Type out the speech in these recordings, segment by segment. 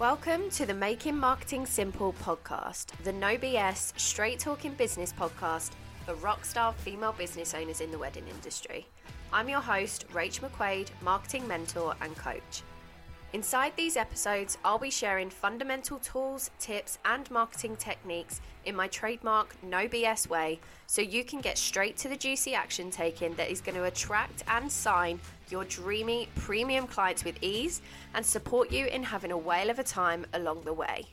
Welcome to the Making Marketing Simple podcast, the no BS, straight talking business podcast for rockstar female business owners in the wedding industry. I'm your host, Rach McQuade, marketing mentor and coach. Inside these episodes, I'll be sharing fundamental tools, tips, and marketing techniques in my trademark no BS way so you can get straight to the juicy action taken that is going to attract and sign your dreamy premium clients with ease and support you in having a whale of a time along the way.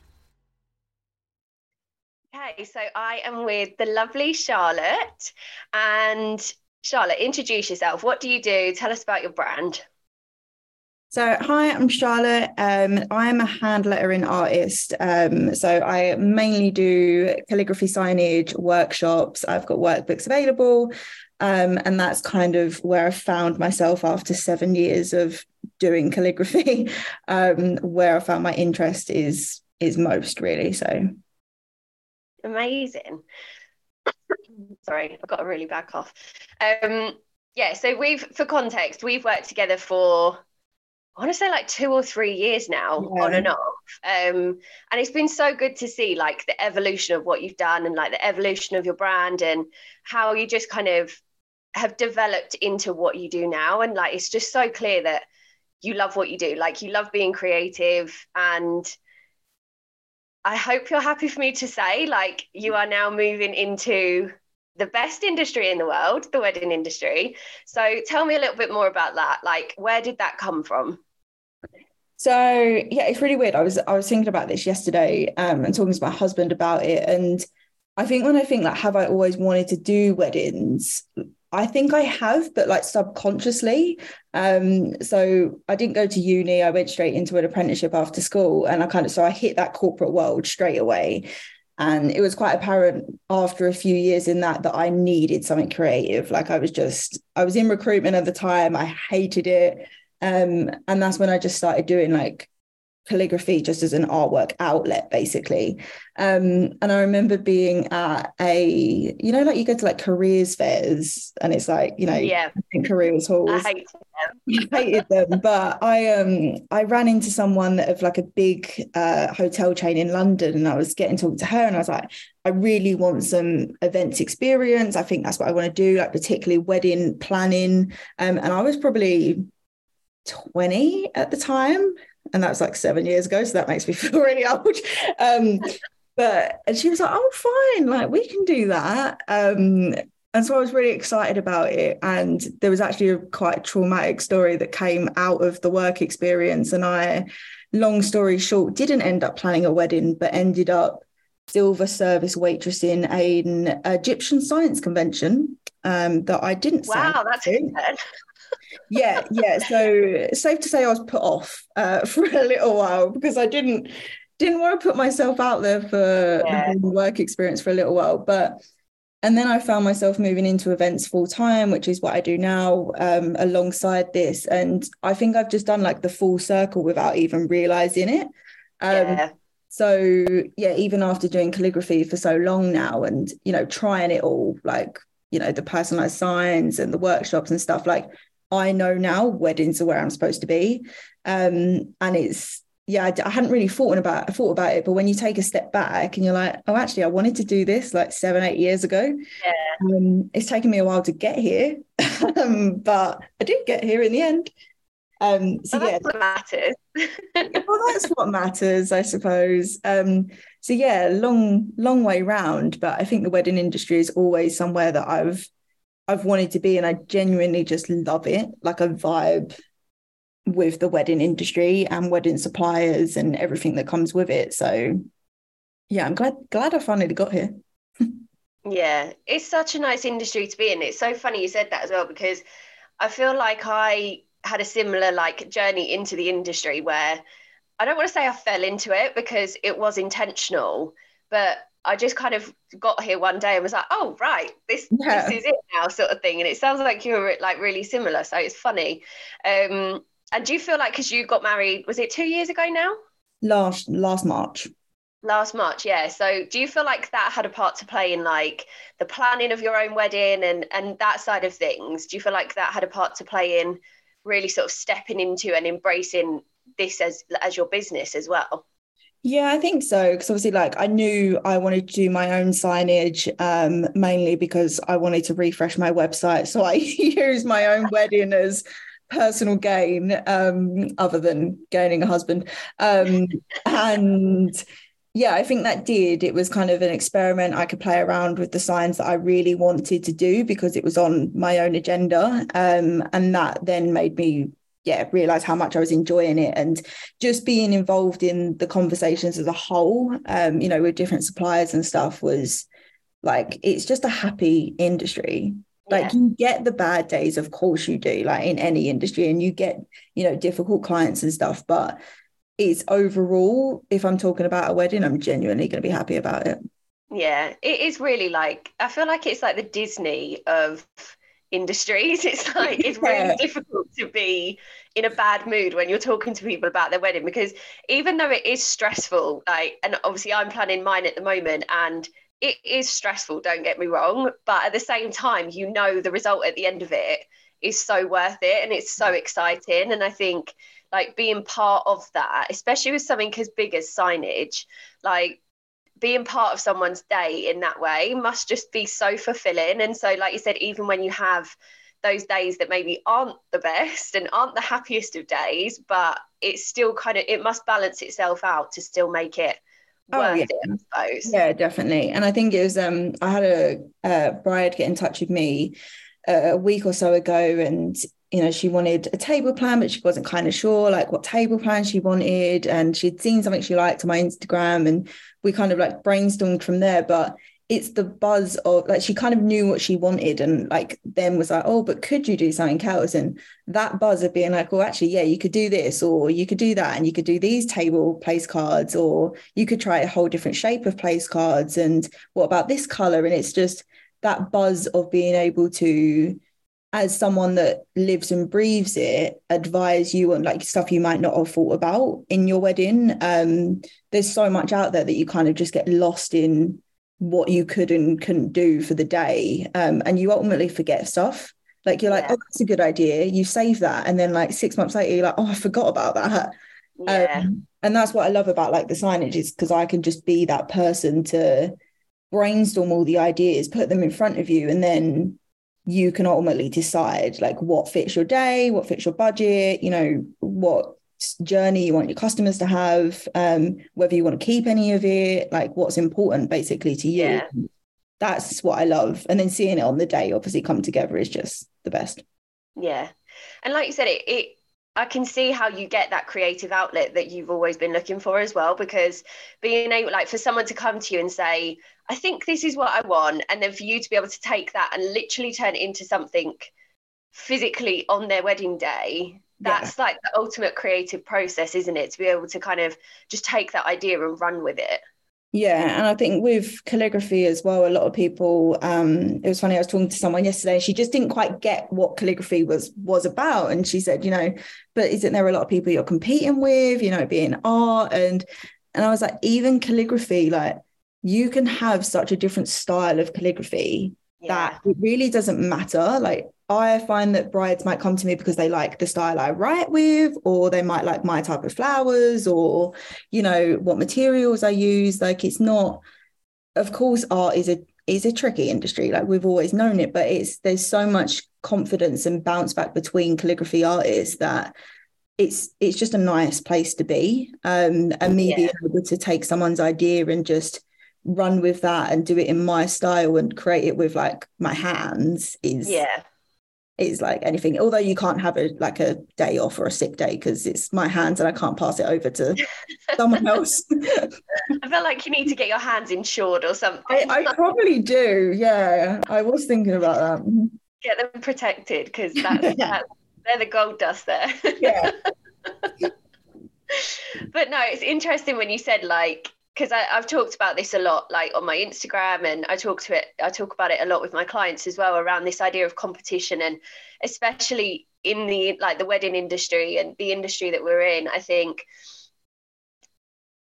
Okay, so I am with the lovely Charlotte. And Charlotte, introduce yourself. What do you do? Tell us about your brand. So, hi, I'm Charlotte. Um, I'm a hand lettering artist. Um, so, I mainly do calligraphy signage workshops. I've got workbooks available. Um, and that's kind of where I found myself after seven years of doing calligraphy, um, where I found my interest is is most really. So amazing. Sorry, I've got a really bad cough. Um, yeah, so we've for context, we've worked together for I want to say like two or three years now, yeah. on and off. Um, and it's been so good to see like the evolution of what you've done and like the evolution of your brand and how you just kind of have developed into what you do now. And like it's just so clear that you love what you do. Like you love being creative and I hope you're happy for me to say, like, you are now moving into the best industry in the world, the wedding industry. So tell me a little bit more about that. Like, where did that come from? So yeah, it's really weird. I was I was thinking about this yesterday um, and talking to my husband about it. And I think when I think like, have I always wanted to do weddings? I think I have, but like subconsciously. Um, so I didn't go to uni. I went straight into an apprenticeship after school, and I kind of so I hit that corporate world straight away. And it was quite apparent after a few years in that that I needed something creative. Like I was just, I was in recruitment at the time. I hated it. Um, and that's when I just started doing like calligraphy just as an artwork outlet basically. Um and i remember being at a you know like you go to like careers fairs and it's like you know yeah. Careers halls. i hated them. hated them but i um i ran into someone of like a big uh hotel chain in london and i was getting talking to her and i was like i really want some events experience. I think that's what i want to do like particularly wedding planning. Um and i was probably 20 at the time and that was like seven years ago so that makes me feel really old um, but and she was like oh fine like we can do that um, and so I was really excited about it. And there was actually a quite traumatic story that came out of the work experience. And I, long story short, didn't end up planning a wedding, but ended up silver service waitressing an Egyptian science convention um, that I didn't. Wow, that's good yeah, yeah. So safe to say I was put off uh, for a little while because I didn't didn't want to put myself out there for yeah. the work experience for a little while. But and then I found myself moving into events full time, which is what I do now um, alongside this. And I think I've just done like the full circle without even realizing it. Um, yeah. So yeah, even after doing calligraphy for so long now, and you know, trying it all, like you know, the personalized signs and the workshops and stuff, like I know now weddings are where I'm supposed to be. Um, and it's yeah, I, I, hadn't really thought about thought about it, but when you take a step back and you're like, oh, actually, I wanted to do this like seven, eight years ago. Yeah. Um, it's taken me a while to get here, um, but I did get here in the end. Um, so well, yeah, what matters. well, that's what matters, I suppose. Um, so yeah, long, long way round, but I think the wedding industry is always somewhere that I've I've wanted to be, and I genuinely just love it. Like a vibe with the wedding industry and wedding suppliers and everything that comes with it. So yeah, I'm glad glad I finally got here. yeah, it's such a nice industry to be in. It's so funny you said that as well because I feel like I had a similar like journey into the industry where I don't want to say I fell into it because it was intentional, but I just kind of got here one day and was like, oh right, this yeah. this is it now, sort of thing. And it sounds like you're like really similar, so it's funny. Um, and do you feel like because you got married, was it two years ago now? Last last March. Last March, yeah. So do you feel like that had a part to play in like the planning of your own wedding and and that side of things? Do you feel like that had a part to play in really sort of stepping into and embracing this as as your business as well yeah, I think so. Because obviously, like, I knew I wanted to do my own signage um, mainly because I wanted to refresh my website. So I used my own wedding as personal gain, um, other than gaining a husband. Um, and yeah, I think that did. It was kind of an experiment. I could play around with the signs that I really wanted to do because it was on my own agenda. Um, and that then made me yeah realize how much i was enjoying it and just being involved in the conversations as a whole um you know with different suppliers and stuff was like it's just a happy industry like yeah. you get the bad days of course you do like in any industry and you get you know difficult clients and stuff but it's overall if i'm talking about a wedding i'm genuinely going to be happy about it yeah it is really like i feel like it's like the disney of industries. It's like it's really difficult to be in a bad mood when you're talking to people about their wedding because even though it is stressful, like and obviously I'm planning mine at the moment and it is stressful, don't get me wrong, but at the same time, you know the result at the end of it is so worth it and it's so mm. exciting. And I think like being part of that, especially with something as big as signage, like being part of someone's day in that way must just be so fulfilling. And so, like you said, even when you have those days that maybe aren't the best and aren't the happiest of days, but it's still kind of it must balance itself out to still make it oh, yeah. It, I. Yeah, definitely. And I think it was um I had a, a bride get in touch with me uh, a week or so ago and you know, she wanted a table plan, but she wasn't kind of sure like what table plan she wanted. And she'd seen something she liked on my Instagram and we kind of like brainstormed from there. But it's the buzz of like she kind of knew what she wanted and like then was like, oh, but could you do something else? And that buzz of being like, well, actually, yeah, you could do this or you could do that and you could do these table place cards or you could try a whole different shape of place cards and what about this color? And it's just that buzz of being able to as someone that lives and breathes it, advise you on like stuff you might not have thought about in your wedding. Um, there's so much out there that you kind of just get lost in what you could and couldn't do for the day. Um, and you ultimately forget stuff. Like you're like, oh, that's a good idea. You save that. And then like six months later, you're like, oh, I forgot about that. Yeah. Um, and that's what I love about like the signage is because I can just be that person to brainstorm all the ideas, put them in front of you, and then you can ultimately decide like what fits your day, what fits your budget, you know, what journey you want your customers to have, um, whether you want to keep any of it, like what's important basically to you. Yeah. That's what I love. And then seeing it on the day obviously come together is just the best. Yeah. And like you said, it, it I can see how you get that creative outlet that you've always been looking for as well. Because being able, like, for someone to come to you and say, I think this is what I want. And then for you to be able to take that and literally turn it into something physically on their wedding day, that's yeah. like the ultimate creative process, isn't it? To be able to kind of just take that idea and run with it. Yeah, and I think with calligraphy as well, a lot of people. Um, it was funny. I was talking to someone yesterday. She just didn't quite get what calligraphy was was about, and she said, you know, but isn't there a lot of people you're competing with? You know, being art and and I was like, even calligraphy, like you can have such a different style of calligraphy yeah. that it really doesn't matter. Like I find that brides might come to me because they like the style I write with, or they might like my type of flowers, or you know what materials I use. Like it's not. Of course, art is a is a tricky industry. Like we've always known it, but it's there's so much confidence and bounce back between calligraphy artists that it's it's just a nice place to be. Um, and me yeah. being able to take someone's idea and just run with that and do it in my style and create it with like my hands is yeah. is like anything. Although you can't have a like a day off or a sick day because it's my hands and i can't pass it over to someone else. I feel like you need to get your hands insured or something. I, I probably do yeah. I was thinking about that. Get them protected because that's, that's they're the gold dust there. Yeah. But no it's interesting when you said like because I've talked about this a lot, like on my Instagram, and I talk to it. I talk about it a lot with my clients as well around this idea of competition, and especially in the like the wedding industry and the industry that we're in. I think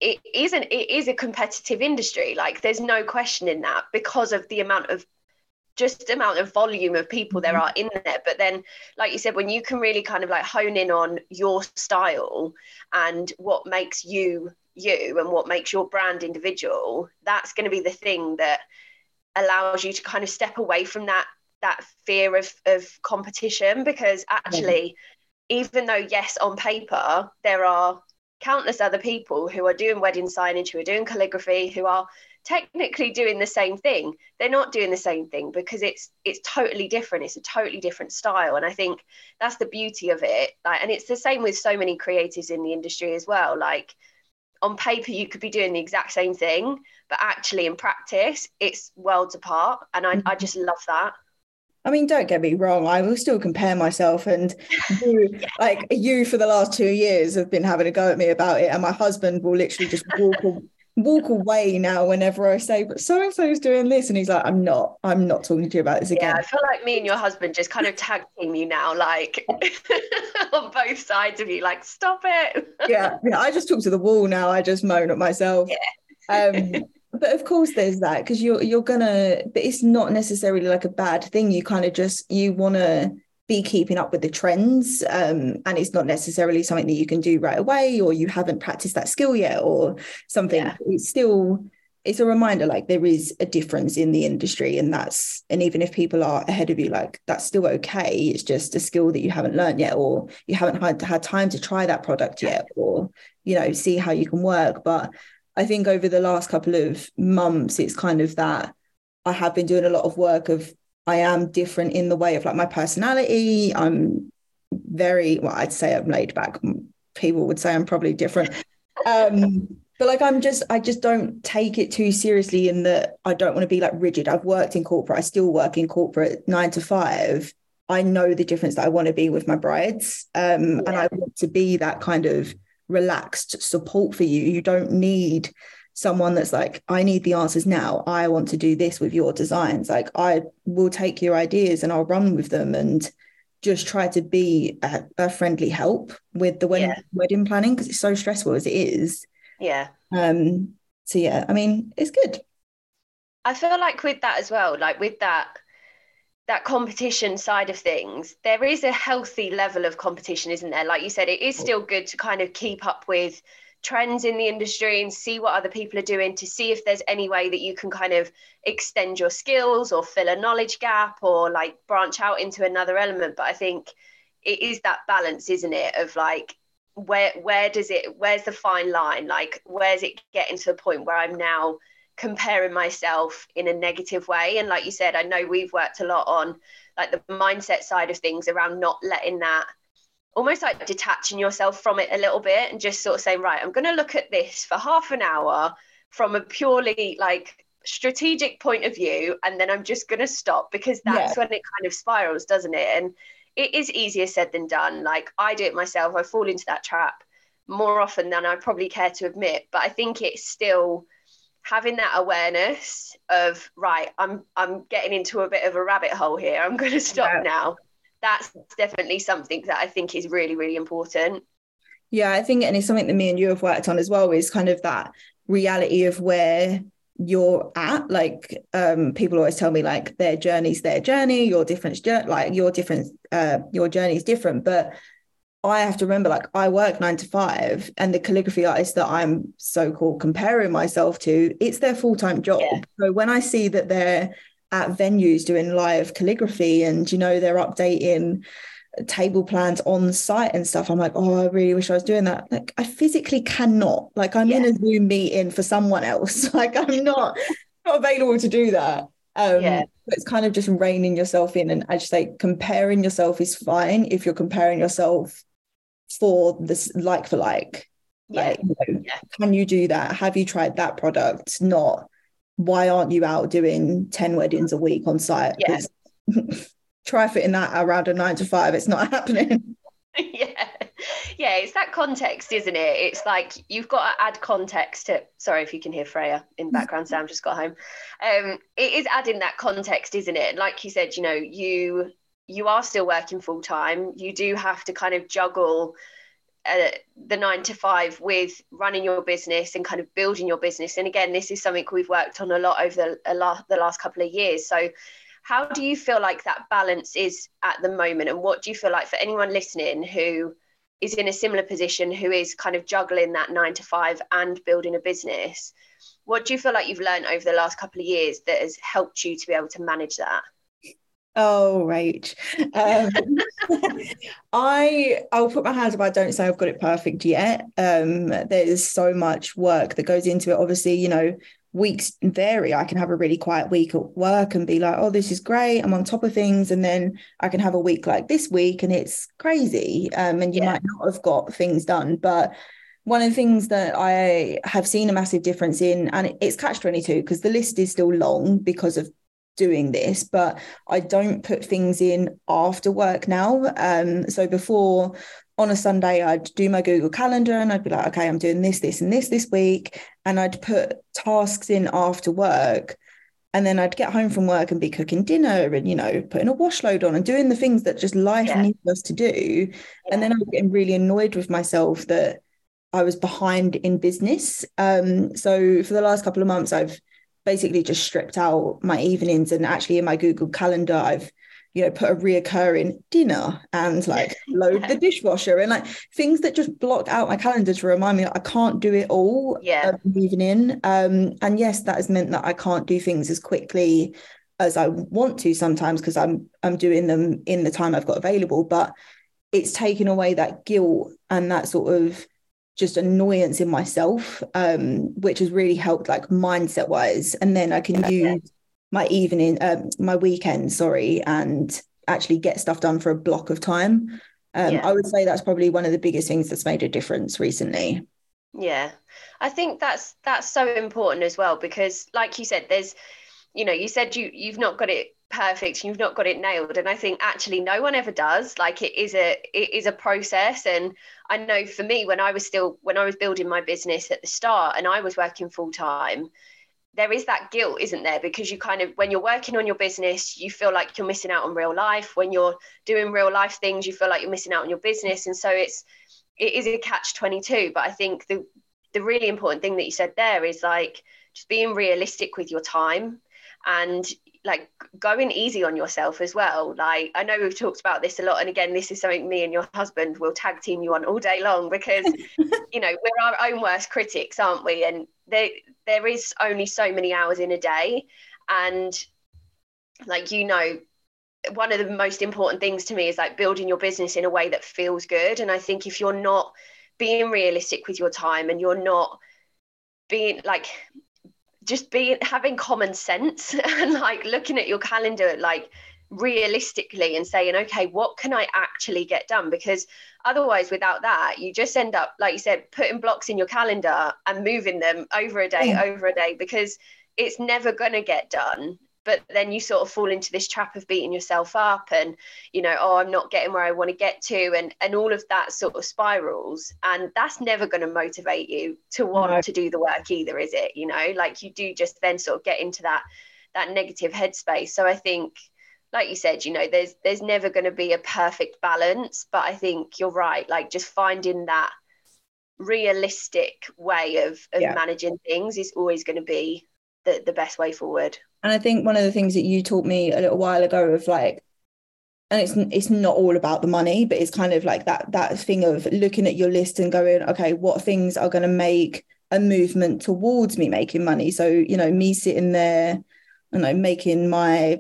it isn't. It is a competitive industry. Like there's no question in that because of the amount of just amount of volume of people there Mhm. are in there but then like you said when you can really kind of like hone in on your style and what makes you you and what makes your brand individual that's going to be the thing that allows you to kind of step away from that that fear of of competition because actually even though yes on paper there are countless other people who are doing wedding signage who are doing calligraphy who are technically doing the same thing they're not doing the same thing because it's it's totally different. It's a totally different style. And i think that's the beauty of it. Like and it's the same with so many creatives in the industry as well. Like on paper you could be doing the exact same thing but actually in practice it's worlds apart and i, I mm-hmm. just love that I mean, don't get me wrong. I will still compare myself, and you, like you, for the last two years, have been having a go at me about it. And my husband will literally just walk walk away now whenever I say, "But so and so is doing this," and he's like, "I'm not. I'm not talking to you about this again. yeah again." i feel like me and your husband just kind of tag team you now like on both sides of you like stop it Yeah, yeah. I just talk to the wall now. I just moan at myself. Yeah. Um, but of course, there's that because you're you're gonna. But it's not necessarily like a bad thing. You kind of just you want to be keeping up with the trends um, and it's not necessarily something that you can do right away or you haven't practiced that skill yet or something. Yeah. it's still it's a reminder like there is a difference in the industry and that's and even if people are ahead of you like that's still okay. It's just a skill that you haven't learned yet or you haven't had had time to try that product yet or you know see how you can work. But i think over the last couple of months it's kind of that i have been doing a lot of work of I am different in the way of like my personality. I'm very well, I'd say I'm laid back. People would say I'm probably different. Um, but like I'm just I just don't take it too seriously in that I don't want to be like rigid. I've worked in corporate, I still work in corporate nine to five. I know the difference that I want to be with my brides. Um, and I want to be that kind of relaxed support for you. You don't need someone that's like, I need the answers now. I want to do this with your designs. Like, I will take your ideas and I'll run with them and just try to be a, a friendly help with the wedding, Yeah. wedding planning because it's so stressful as it is. yeah Um, so yeah, I mean, it's good. I feel like with that as well, like with that that competition side of things, there is a healthy level of competition, isn't there? Like you said, it is still good to kind of keep up with trends in the industry and see what other people are doing to see if there's any way that you can kind of extend your skills or fill a knowledge gap or like branch out into another element. But I think it is that balance, isn't it? Of like where where does it where's the fine line? Like where's it getting to a point where I'm now comparing myself in a negative way and like you said i know we've worked a lot on like the mindset side of things around not letting that almost like detaching yourself from it a little bit and just sort of saying right i'm going to look at this for half an hour from a purely like strategic point of view and then i'm just going to stop because that's when it kind of spirals doesn't it? And it is easier said than done. Like i do it myself. I fall into that trap more often than i probably care to admit. But i think it's still having that awareness of right i'm i'm getting into a bit of a rabbit hole here. I'm going to stop Yeah. now that's definitely something that i think is really really important Yeah, I think, and it's something that me and you have worked on as well, is kind of that reality of where you're at. Like, um, people always tell me like their journey's their journey, your different journey, like your different, uh, your journey is different. But I have to remember, like, I work nine to five, and the calligraphy artist that I'm so-called comparing myself to, it's their full-time job. Yeah. So when I see that they're at venues doing live calligraphy, and you know they're updating table plans on site and stuff. I'm like, oh, I really wish I was doing that. Like, I physically cannot. Like, I'm in a Zoom meeting for someone else. Like, I'm not not available to do that. Um, Yeah. it's kind of just reining yourself in, and I just say comparing yourself is fine if you're comparing yourself for this like for like. yeah Like, you know, Yeah. can you do that? Have you tried that product? Not why aren't you out doing 10 weddings a week on site? Yeah. 'Cause try fitting that around a nine to five. It's not happening. yeah yeah it's that context isn't it it's like you've got to add context to sorry if you can hear freya in background sam just got home um it is adding that context isn't it like you said you know you you are still working full time you do have to kind of juggle uh, the nine to five with running your business and kind of building your business. And again this is something we've worked on a lot over the, the last couple of years. So how do you feel like that balance is at the moment? And what do you feel like for anyone listening who is in a similar position who is kind of juggling that 9 to 5 and building a business? What do you feel like you've learned over the last couple of years that has helped you to be able to manage that Oh, right. Um, I I'll put my hands up. I don't say I've got it perfect yet. Um, there's so much work that goes into it. Obviously, you know, weeks vary. I can have a really quiet week at work and be like, oh, this is great. I'm on top of things. And then I can have a week like this week and it's crazy. Um, and you yeah. might not have got things done. But one of the things that I have seen a massive difference in, and it's catch 22 because the list is still long because of doing this, but I don't put things in after work now. Um, so before on a Sunday, I'd do my Google Calendar and I'd be like, okay, I'm doing this, this, and this this week. And I'd put tasks in after work. And then I'd get home from work and be cooking dinner and, you know, putting a wash load on and doing the things that just life yeah. needs us to do. Yeah. And then I was getting really annoyed with myself that I was behind in business. Um, so for the last couple of months, I've basically just stripped out my evenings and actually in my Google Calendar, I've you know put a reoccurring dinner and like load the dishwasher and like things that just block out my calendar to remind me I can't do it all yeah. evening. Um and yes that has meant that I can't do things as quickly as I want to sometimes because I'm I'm doing them in the time I've got available but it's taken away that guilt and that sort of just annoyance in myself, um, which has really helped like mindset wise. And then I can use my evening, um, my weekend, sorry, and actually get stuff done for a block of time. Um, yeah. I would say that's probably one of the biggest things that's made a difference recently. Yeah, I think that's that's so important as well because, like you said, there's, you know, you said you you've not got it perfect you've not got it nailed. And i think actually no one ever does. Like it is a it is a process. And i know for me when i was still when i was building my business at the start and i was working full time there is that guilt isn't there? Because you kind of when you're working on your business you feel like you're missing out on real life. When you're doing real life things you feel like you're missing out on your business. And so it's it is a catch 22 but i think the the really important thing that you said there is like just being realistic with your time. And like going easy on yourself as well. Like i know we've talked about this a lot and again this is something me and your husband will tag team you on all day long because you know we're our own worst critics aren't we? And there there is only so many hours in a day. And like you know one of the most important things to me is like building your business in a way that feels good. And i think if you're not being realistic with your time and you're not being like just being having common sense and like looking at your calendar like realistically and saying okay what can i actually get done because otherwise without that you just end up like you said putting blocks in your calendar and moving them over a day yeah. over a day because it's never going to get done but then you sort of fall into this trap of beating yourself up and you know oh i'm not getting where i want to get to and and all of that sort of spirals and that's never going to motivate you to want no. to do the work either is it you know like you do just then sort of get into that that negative headspace so i think like you said you know there's there's never going to be a perfect balance but i think you're right like just finding that realistic way of, of yeah. managing things is always going to be the, the best way forward and I think one of the things that you taught me a little while ago of like, and it's it's not all about the money, but it's kind of like that that thing of looking at your list and going, okay, what things are going to make a movement towards me making money? So you know, me sitting there, you know, making my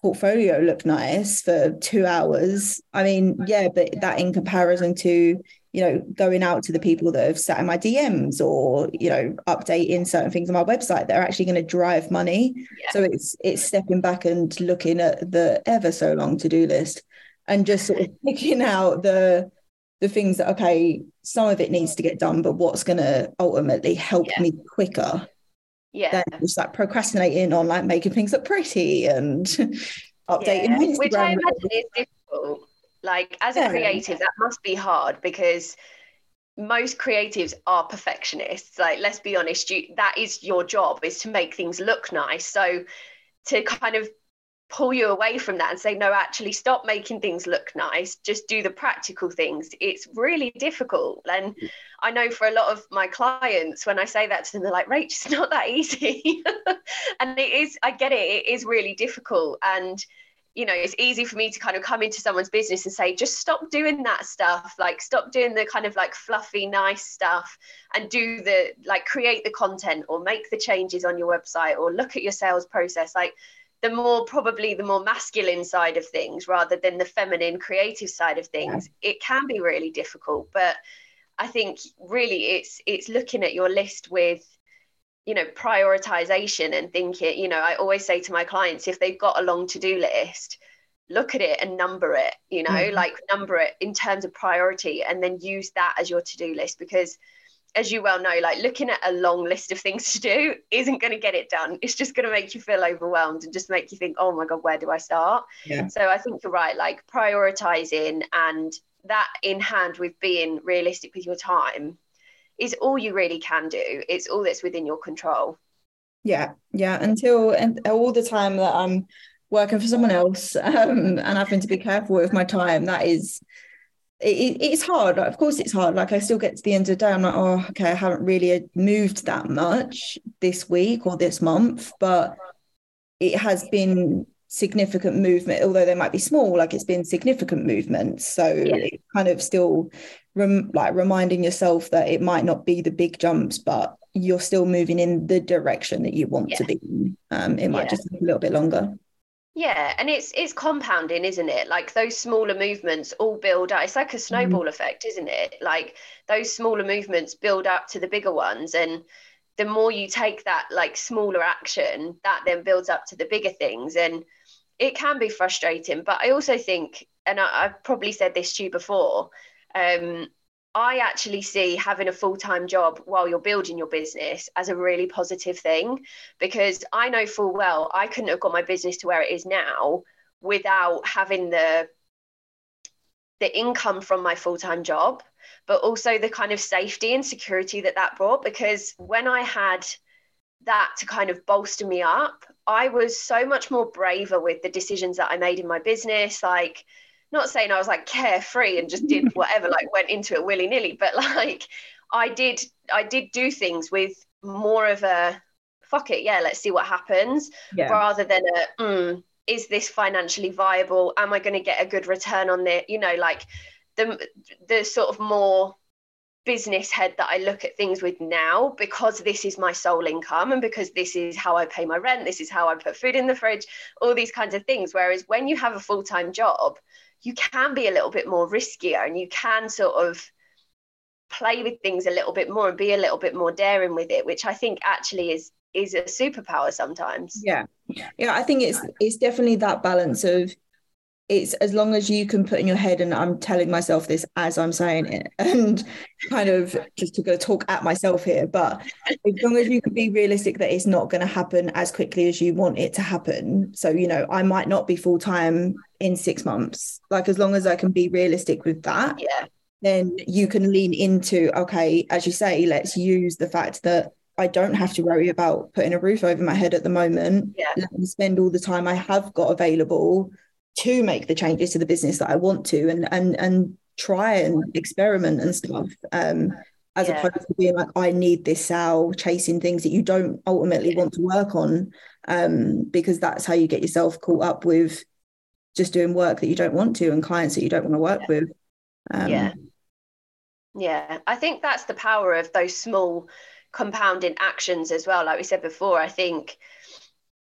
portfolio look nice for two hours. I mean, yeah, but that in comparison to you know, going out to the people that have sat in my DMs or, you know, updating certain things on my website that are actually going to drive money. Yeah. So it's it's stepping back and looking at the ever so long to-do list and just sort of picking out the the things that okay, some of it needs to get done, but what's gonna ultimately help yeah. me quicker. Yeah. Than just like procrastinating on like making things look pretty and updating yeah. Which I imagine is difficult like as a creative, that must be hard because most creatives are perfectionists. Like, let's be honest, you that is your job is to make things look nice. So to kind of pull you away from that and say no actually stop making things look nice. Just do the practical things. It's really difficult. And mm. i know for a lot of my clients when i say that to them they're like rach it's not that easy. And it is i get it it is really difficult. And you know it's easy for me to kind of come into someone's business and say just stop doing that stuff. Like stop doing the kind of like fluffy nice stuff and do the like create the content or make the changes on your website or look at your sales process. Like the more probably the more masculine side of things rather than the feminine creative side of things it can be really difficult. But i think really it's it's looking at your list with you know prioritization and thinking you know i always say to my clients if they've got a long to-do list look at it and number it you know mm-hmm. like number it in terms of priority and then use that as your to-do list because as you well know like looking at a long list of things to do isn't going to get it done it's just going to make you feel overwhelmed and just make you think oh my god where do i start yeah. so i think you're right like prioritizing and that in hand with being realistic with your time is all you really can do. It's all that's within your control. Yeah, yeah. Until and all the time that I'm working for someone else um, and having to be careful with my time, that is it, it's hard. Of course, it's hard. Like I still get to the end of the day, I'm like, oh, okay, I haven't really moved that much this week or this month, but it has been significant movement, although they might be small, like it's been significant movement. So yeah. it kind of still rem- like reminding yourself that it might not be the big jumps, but you're still moving in the direction that you want yeah. to be. Um, it might yeah. just take a little bit longer. Yeah, and it's it's compounding, isn't it? Like those smaller movements all build up. It's like a snowball mm. effect, isn't it? Like those smaller movements build up to the bigger ones, and the more you take that like smaller action, that then builds up to the bigger things. And it can be frustrating, but I also think, and I, have probably said this to you before, um, I actually see having a full time job while you're building your business as a really positive thing because I know full well I couldn't have got my business to where it is now without having the the income from my full time job, but also the kind of safety and security that that brought. Because when I had that to kind of bolster me up, I was so much more braver with the decisions that I made in my business. Like, not saying I was like carefree and just did whatever, like went into it willy nilly, but like I did, I did do things with more of a fuck it, yeah, let's see what happens, yeah. rather than a mm, is this financially viable? Am I going to get a good return on it? You know, like the the sort of more business head that I look at things with now because this is my sole income and because this is how I pay my rent, this is how I put food in the fridge, all these kinds of things. Whereas when you have a full time job, you can be a little bit more riskier and you can sort of play with things a little bit more and be a little bit more daring with it, which I think actually is is a superpower sometimes. Yeah. Yeah, I think it's it's definitely that balance of it's as long as you can put in your head, and I'm telling myself this as I'm saying it, and kind of just to go talk at myself here, but as long as you can be realistic that it's not going to happen as quickly as you want it to happen. So, you know, I might not be full time in six months. Like, as long as I can be realistic with that, yeah. then you can lean into, okay, as you say, let's use the fact that I don't have to worry about putting a roof over my head at the moment. Yeah. Let me spend all the time I have got available to make the changes to the business that I want to and and and try and experiment and stuff. Um, as yeah. opposed to being like, I need this sale, chasing things that you don't ultimately want to work on. Um, because that's how you get yourself caught up with just doing work that you don't want to and clients that you don't want to work yeah. with. Um, yeah. Yeah. I think that's the power of those small compounding actions as well. Like we said before, I think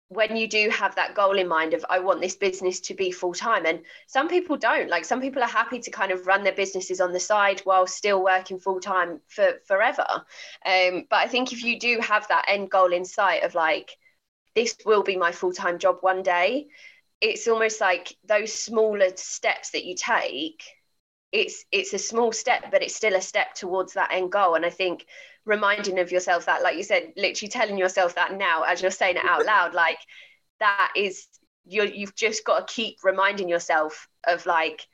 when you do have that goal in mind of i want this business to be full time and some people don't. Like some people are happy to kind of run their businesses on the side while still working full time for forever. Um, but i think if you do have that end goal in sight of like this will be my full time job one day it's almost like those smaller steps that you take it's it's a small step but it's still a step towards that end goal. And i think reminding of yourself that like you said literally telling yourself that now as you're saying it out loud like that is you you've just got to keep reminding yourself of like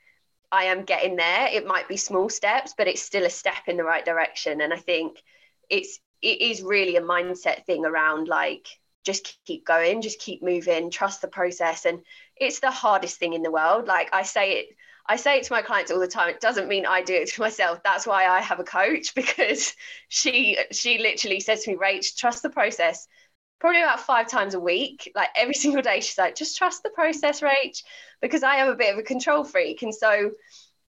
I am getting there it might be small steps but it's still a step in the right direction and I think it's it is really a mindset thing around like just keep going, just keep moving, trust the process. And it's the hardest thing in the world. Like I say it, I say it to my clients all the time. It doesn't mean I do it to myself. That's why I have a coach because she she literally says to me, Rach, trust the process. Probably about five times a week, like every single day, she's like, just trust the process, Rach, because I am a bit of a control freak. And so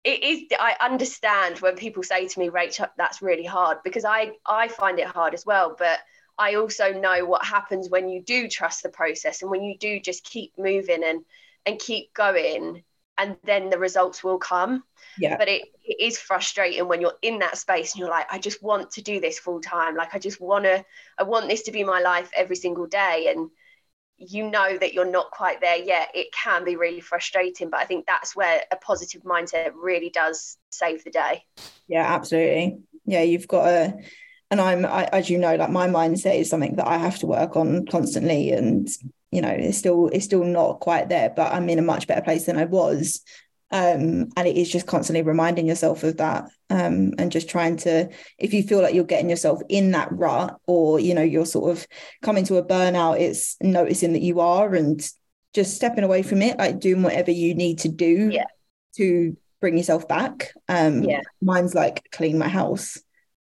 it is I understand when people say to me, Rach, that's really hard because I I find it hard as well. But I also know what happens when you do trust the process and when you do just keep moving and and keep going and then the results will come. Yeah. But it, it is frustrating when you're in that space and you're like, I just want to do this full time. Like I just wanna I want this to be my life every single day. And you know that you're not quite there yet. It can be really frustrating. But I think that's where a positive mindset really does save the day. Yeah, absolutely. Yeah, you've got a and I'm I, as you know like my mindset is something that I have to work on constantly and you know it's still it's still not quite there but I'm in a much better place than I was um, and it is just constantly reminding yourself of that um, and just trying to if you feel like you're getting yourself in that rut or you know you're sort of coming to a burnout it's noticing that you are and just stepping away from it like doing whatever you need to do yeah. to bring yourself back um yeah. mine's like clean my house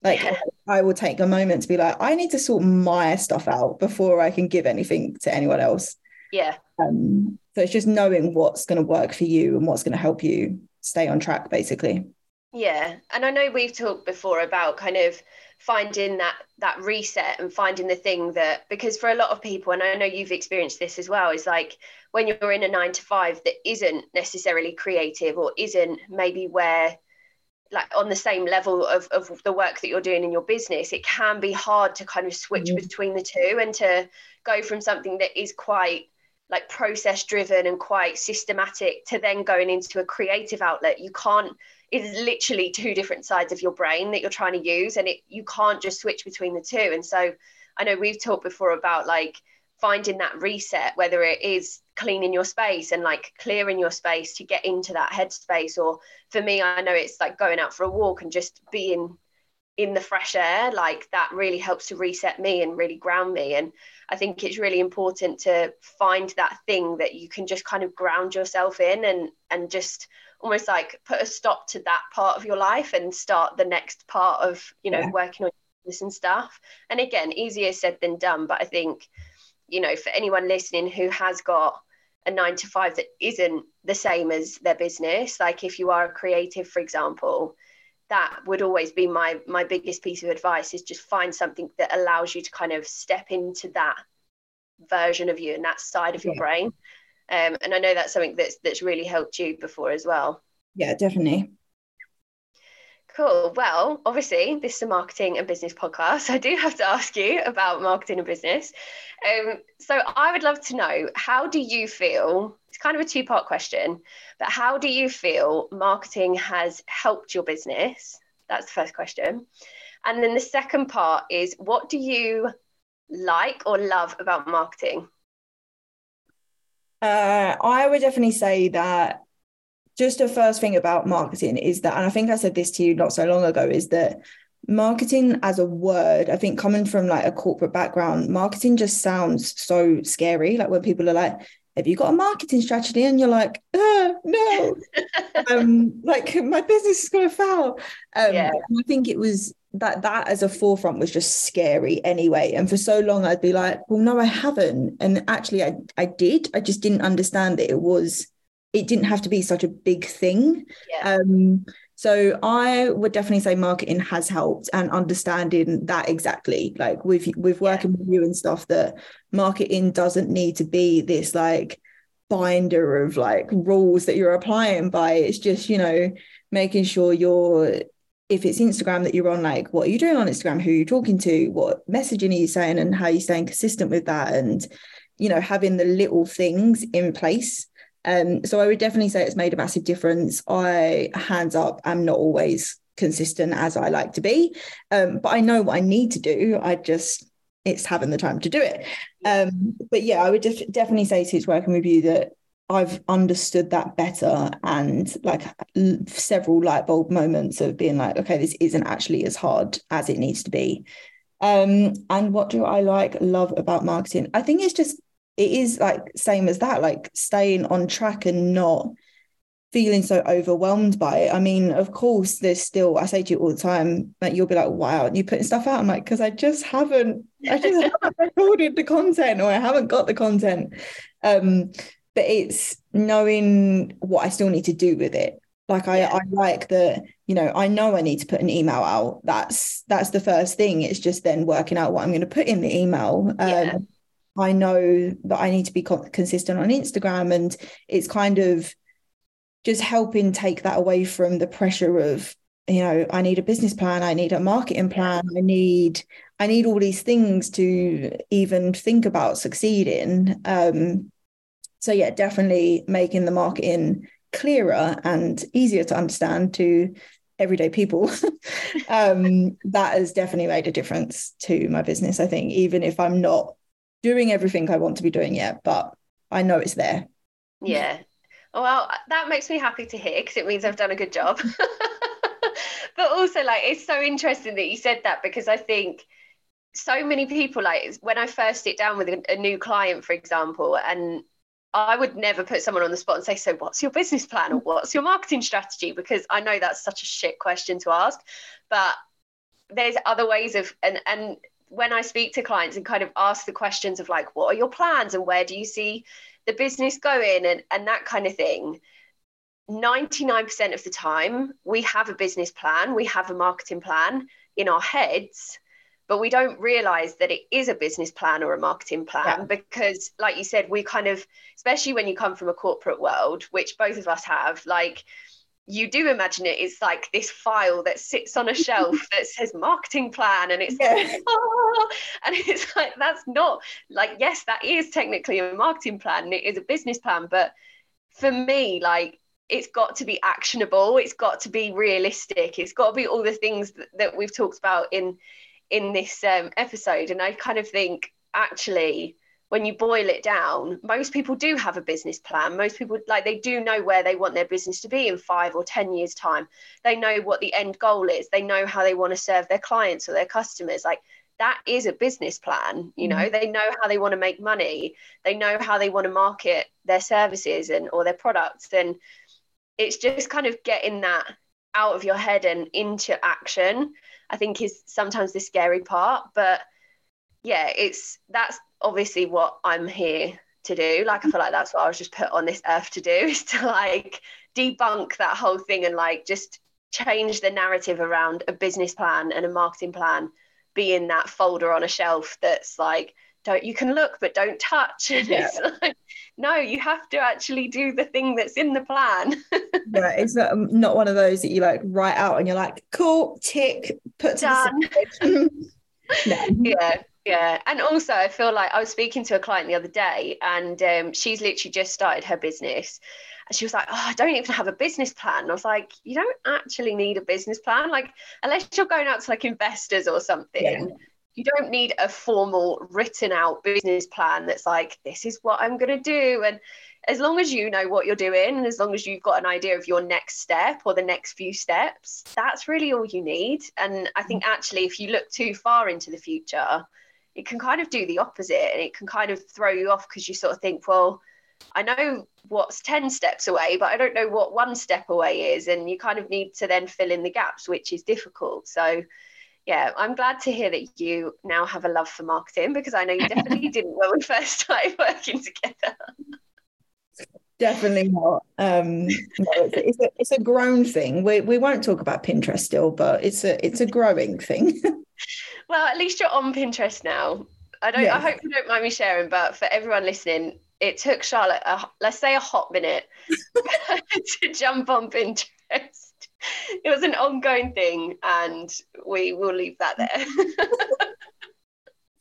like yeah. I will take a moment to be like, I need to sort my stuff out before I can give anything to anyone else. Yeah. Um, so it's just knowing what's going to work for you and what's going to help you stay on track, basically. Yeah, and I know we've talked before about kind of finding that that reset and finding the thing that because for a lot of people, and I know you've experienced this as well, is like when you're in a nine to five that isn't necessarily creative or isn't maybe where like on the same level of, of the work that you're doing in your business it can be hard to kind of switch mm-hmm. between the two and to go from something that is quite like process driven and quite systematic to then going into a creative outlet you can't it's literally two different sides of your brain that you're trying to use and it you can't just switch between the two and so i know we've talked before about like finding that reset, whether it is cleaning your space and like clearing your space to get into that headspace. Or for me, I know it's like going out for a walk and just being in the fresh air. Like that really helps to reset me and really ground me. And I think it's really important to find that thing that you can just kind of ground yourself in and and just almost like put a stop to that part of your life and start the next part of you know yeah. working on this and stuff and again easier said than done but i think you know, for anyone listening who has got a nine to five that isn't the same as their business, like if you are a creative, for example, that would always be my my biggest piece of advice is just find something that allows you to kind of step into that version of you and that side of your yeah. brain. Um, and I know that's something that's that's really helped you before as well. Yeah, definitely. Cool. Well, obviously, this is a marketing and business podcast. I do have to ask you about marketing and business. Um, so, I would love to know how do you feel? It's kind of a two part question, but how do you feel marketing has helped your business? That's the first question. And then the second part is what do you like or love about marketing? Uh, I would definitely say that just the first thing about marketing is that, and I think I said this to you not so long ago, is that marketing as a word, I think coming from like a corporate background, marketing just sounds so scary. Like when people are like, have you got a marketing strategy? And you're like, uh, no, um, like my business is going to fail. Um, yeah. I think it was that that as a forefront was just scary anyway. And for so long, I'd be like, well, no, I haven't. And actually, I I did. I just didn't understand that it was it didn't have to be such a big thing. Yeah. Um, so I would definitely say marketing has helped and understanding that exactly, like with with working yeah. with you and stuff, that marketing doesn't need to be this like binder of like rules that you're applying by. It's just, you know, making sure you're if it's Instagram that you're on, like what are you doing on Instagram? Who are you talking to? What messaging are you saying and how are you staying consistent with that? And, you know, having the little things in place um, so I would definitely say it's made a massive difference. I, hands up, am not always consistent as I like to be, um, but I know what I need to do. I just, it's having the time to do it. Um, but yeah, I would def- definitely say since working with you that I've understood that better and like several light bulb moments of being like, okay, this isn't actually as hard as it needs to be. Um, and what do I like, love about marketing? I think it's just, it is like same as that, like staying on track and not feeling so overwhelmed by it. I mean, of course, there's still, I say to you all the time, that you'll be like, wow, you putting stuff out. I'm like, because I just haven't, I just haven't recorded the content or I haven't got the content. Um, but it's knowing what I still need to do with it. Like I, yeah. I like that, you know, I know I need to put an email out. That's that's the first thing. It's just then working out what I'm going to put in the email. Um, yeah. I know that I need to be consistent on Instagram, and it's kind of just helping take that away from the pressure of you know i need a business plan i need a marketing plan i need i need all these things to even think about succeeding. Um so yeah definitely making the marketing clearer and easier to understand to everyday people. Um that has definitely made a difference to my business i think even if i'm not doing everything i want to be doing yet but i know it's there yeah oh, well, that makes me happy to hear because it means I've done a good job. but also, like, it's so interesting that you said that because I think so many people, like, when I first sit down with a, a new client, for example, and I would never put someone on the spot and say, So, what's your business plan or what's your marketing strategy? Because I know that's such a shit question to ask. But there's other ways of, and, and, when I speak to clients and kind of ask the questions of like, what are your plans and where do you see the business going and, and that kind of thing 99% of the time we have a business plan we have a marketing plan in our heads but we don't realize that it is a business plan or a marketing plan yeah. because like you said we kind of especially when you come from a corporate world which both of us have like you do imagine it is like this file that sits on a shelf that says marketing plan and it's yeah. like, oh, and it's like that's not like yes that is technically a marketing plan and it is a business plan but for me like it's got to be actionable it's got to be realistic it's got to be all the things that, that we've talked about in in this um, episode and i kind of think actually when you boil it down, most people do have a business plan. Most people, like, they do know where they want their business to be in five or 10 years' time. They know what the end goal is. They know how they want to serve their clients or their customers. Like, that is a business plan. You know, mm-hmm. they know how they want to make money. They know how they want to market their services and or their products. And it's just kind of getting that out of your head and into action, I think is sometimes the scary part. But yeah, it's that's obviously what I'm here to do. Like I feel like that's what I was just put on this earth to do is to like debunk that whole thing and like just change the narrative around a business plan and a marketing plan being that folder on a shelf that's like don't you can look but don't touch and yeah. it's like no you have to actually do the thing that's in the plan yeah it's not, um, not one of those that you like write out and you're like cool tick put done no. yeah yeah, and also I feel like I was speaking to a client the other day, and um, she's literally just started her business, and she was like, "Oh, I don't even have a business plan." And I was like, "You don't actually need a business plan, like unless you're going out to like investors or something." Yeah. You don't need a formal written out business plan that's like, this is what I'm going to do. And as long as you know what you're doing and as long as you've got an idea of your next step or the next few steps, that's really all you need. And I think actually, if you look too far into the future, it can kind of do the opposite and it can kind of throw you off because you sort of think, well, I know what's 10 steps away, but I don't know what one step away is. And you kind of need to then fill in the gaps, which is difficult. So, yeah, I'm glad to hear that you now have a love for marketing because I know you definitely didn't when we first started working together. Definitely not. Um, no, it's, a, it's, a, it's a grown thing. We, we won't talk about Pinterest still, but it's a it's a growing thing. well, at least you're on Pinterest now. I don't. Yes. I hope you don't mind me sharing, but for everyone listening, it took Charlotte, a, let's say, a hot minute to jump on Pinterest. It was an ongoing thing, and we will leave that there.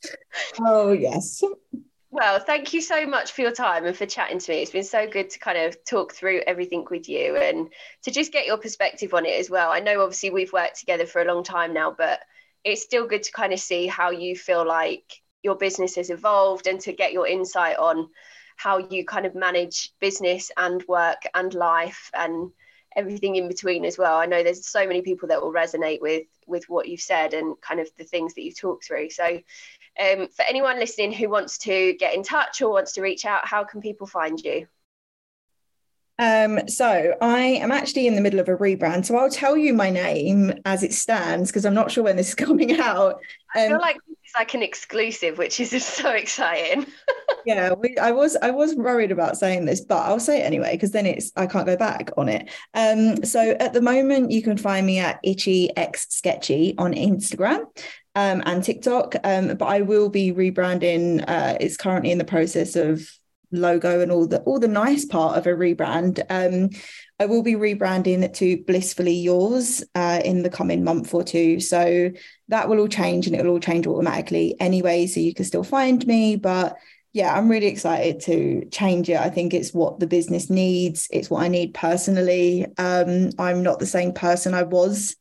oh yes. Well, thank you so much for your time and for chatting to me. It's been so good to kind of talk through everything with you and to just get your perspective on it as well. I know obviously we've worked together for a long time now, but it's still good to kind of see how you feel like your business has evolved and to get your insight on how you kind of manage business and work and life and everything in between as well. I know there's so many people that will resonate with with what you've said and kind of the things that you've talked through. So, um, for anyone listening who wants to get in touch or wants to reach out, how can people find you? Um, so I am actually in the middle of a rebrand. So I'll tell you my name as it stands because I'm not sure when this is coming out. Um, I feel um, like it's like an exclusive, which is just so exciting. yeah, we, I was I was worried about saying this, but I'll say it anyway because then it's I can't go back on it. Um, so at the moment, you can find me at Itchy X Sketchy on Instagram. Um, and TikTok, um, but I will be rebranding. Uh, it's currently in the process of logo and all the all the nice part of a rebrand. Um, I will be rebranding it to Blissfully Yours uh, in the coming month or two. So that will all change and it will all change automatically anyway. So you can still find me. But yeah, I'm really excited to change it. I think it's what the business needs, it's what I need personally. Um, I'm not the same person I was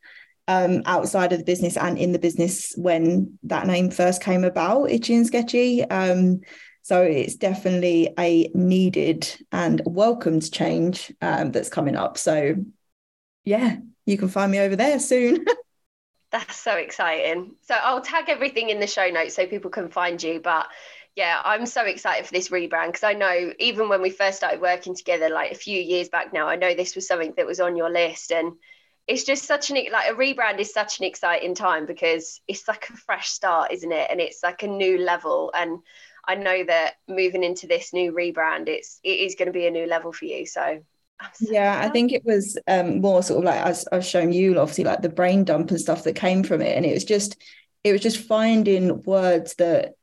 um, outside of the business and in the business when that name first came about, Itchy and Sketchy. Um, so it's definitely a needed and welcomed change um, that's coming up. So yeah, you can find me over there soon. that's so exciting. So I'll tag everything in the show notes so people can find you. But yeah, I'm so excited for this rebrand because I know even when we first started working together, like a few years back now, I know this was something that was on your list and it's just such an like a rebrand is such an exciting time because it's like a fresh start isn't it and it's like a new level and I know that moving into this new rebrand, it's it is going to be a new level for you. So yeah, I think it was um, more sort of like as I've shown you, obviously, like the brain dump and stuff that came from it, and it was just it was just finding words that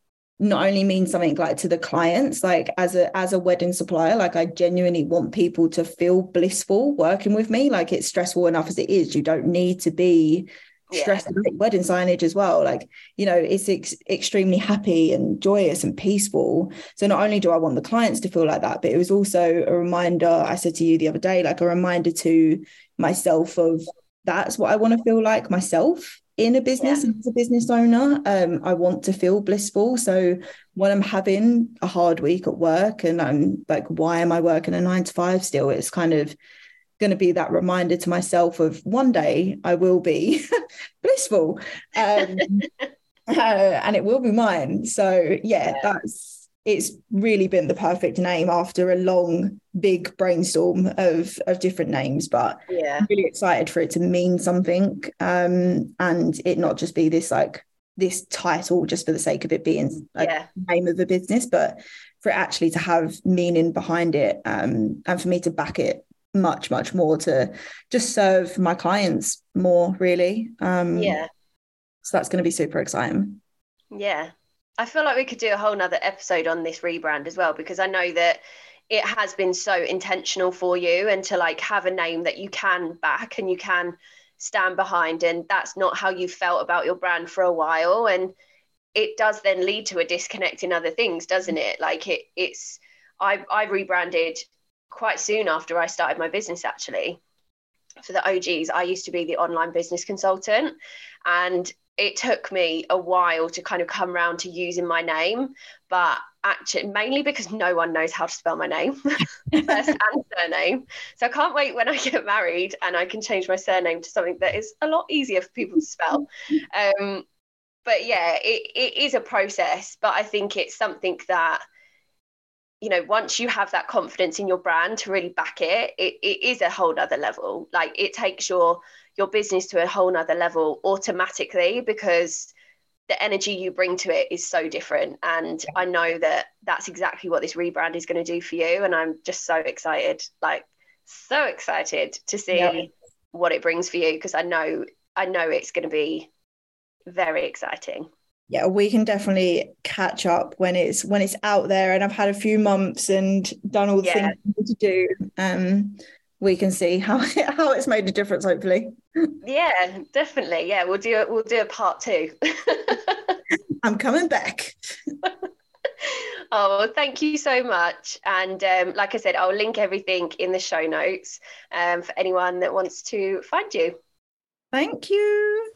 not only mean something like to the clients like as a as a wedding supplier like i genuinely want people to feel blissful working with me like it's stressful enough as it is you don't need to be stress yeah. wedding signage as well. Like you know it's ex- extremely happy and joyous and peaceful. So not only do i want the clients to feel like that but it was also a reminder i said to you the other day like a reminder to myself of that's what i want to feel like myself in a business yeah. as a business owner. Um, i want to feel blissful. So when i'm having a hard week at work and i'm like why am i working a nine to five still? It's kind of going to be that reminder to myself of one day I will be blissful um, uh, and it will be mine. So, yeah, that's it's really been the perfect name after a long, big brainstorm of, of different names. But yeah, I'm really excited for it to mean something um, and it not just be this like this title just for the sake of it being like yeah. name of a business, but for it actually to have meaning behind it um, and for me to back it much much more to just serve my clients more really. Um yeah. so that's going to be super exciting. Yeah. I feel like we could do a whole nother episode on this rebrand as well because i know that it has been so intentional for you and to like have a name that you can back and you can stand behind and that's not how you felt about your brand for a while and it does then lead to a disconnect in other things doesn't it? Like it it's i i rebranded quite soon after I started my business, actually. For the OGs, I used to be the online business consultant, and it took me a while to kind of come around to using my name, but actually mainly because no one knows how to spell my name, first and surname. So I can't wait when I get married and I can change my surname to something that is a lot easier for people to spell. Um, but yeah, it, it is a process, but I think it's something that you know once you have that confidence in your brand to really back it, it it is a whole other level. Like it takes your your business to a whole nother level automatically because the energy you bring to it is so different. And i know that that's exactly what this rebrand is going to do for you. And i'm just so excited like so excited to see yeah. what it brings for you because i know i know it's going to be very exciting yeah we can definitely catch up when it's when it's out there. And i've had a few months and done all the yeah. things to do. Um we can see how how it's made a difference hopefully. Yeah definitely. Yeah we'll do it we'll do a part two. I'm coming back. Oh well, thank you so much. And um, like i said i'll link everything in the show notes um, for anyone that wants to find you. Thank you